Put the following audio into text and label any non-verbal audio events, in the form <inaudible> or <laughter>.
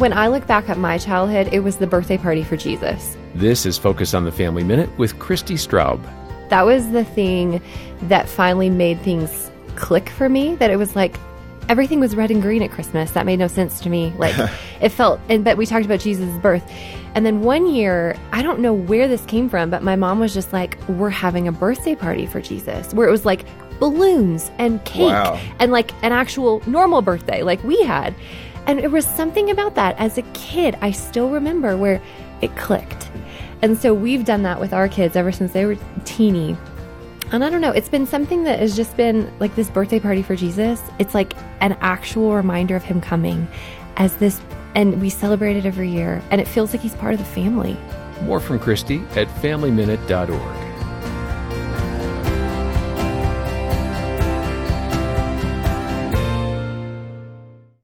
when I look back at my childhood, it was the birthday party for Jesus. This is Focus on the Family Minute with Christy Straub. That was the thing that finally made things click for me. That it was like everything was red and green at Christmas. That made no sense to me. <laughs> Like it felt, and but we talked about Jesus' birth. And then one year, I don't know where this came from, but my mom was just like, We're having a birthday party for Jesus, where it was like balloons and cake Wow. and like an actual normal birthday like we had. And it was something about that as a kid, I still remember where it clicked. And so we've done that with our kids ever since they were teeny. And I don't know, it's been something that has just been like this birthday party for Jesus. It's like an actual reminder of him coming as this, and we celebrate it every year. And it feels like he's part of the family. More from Christy at FamilyMinute.org.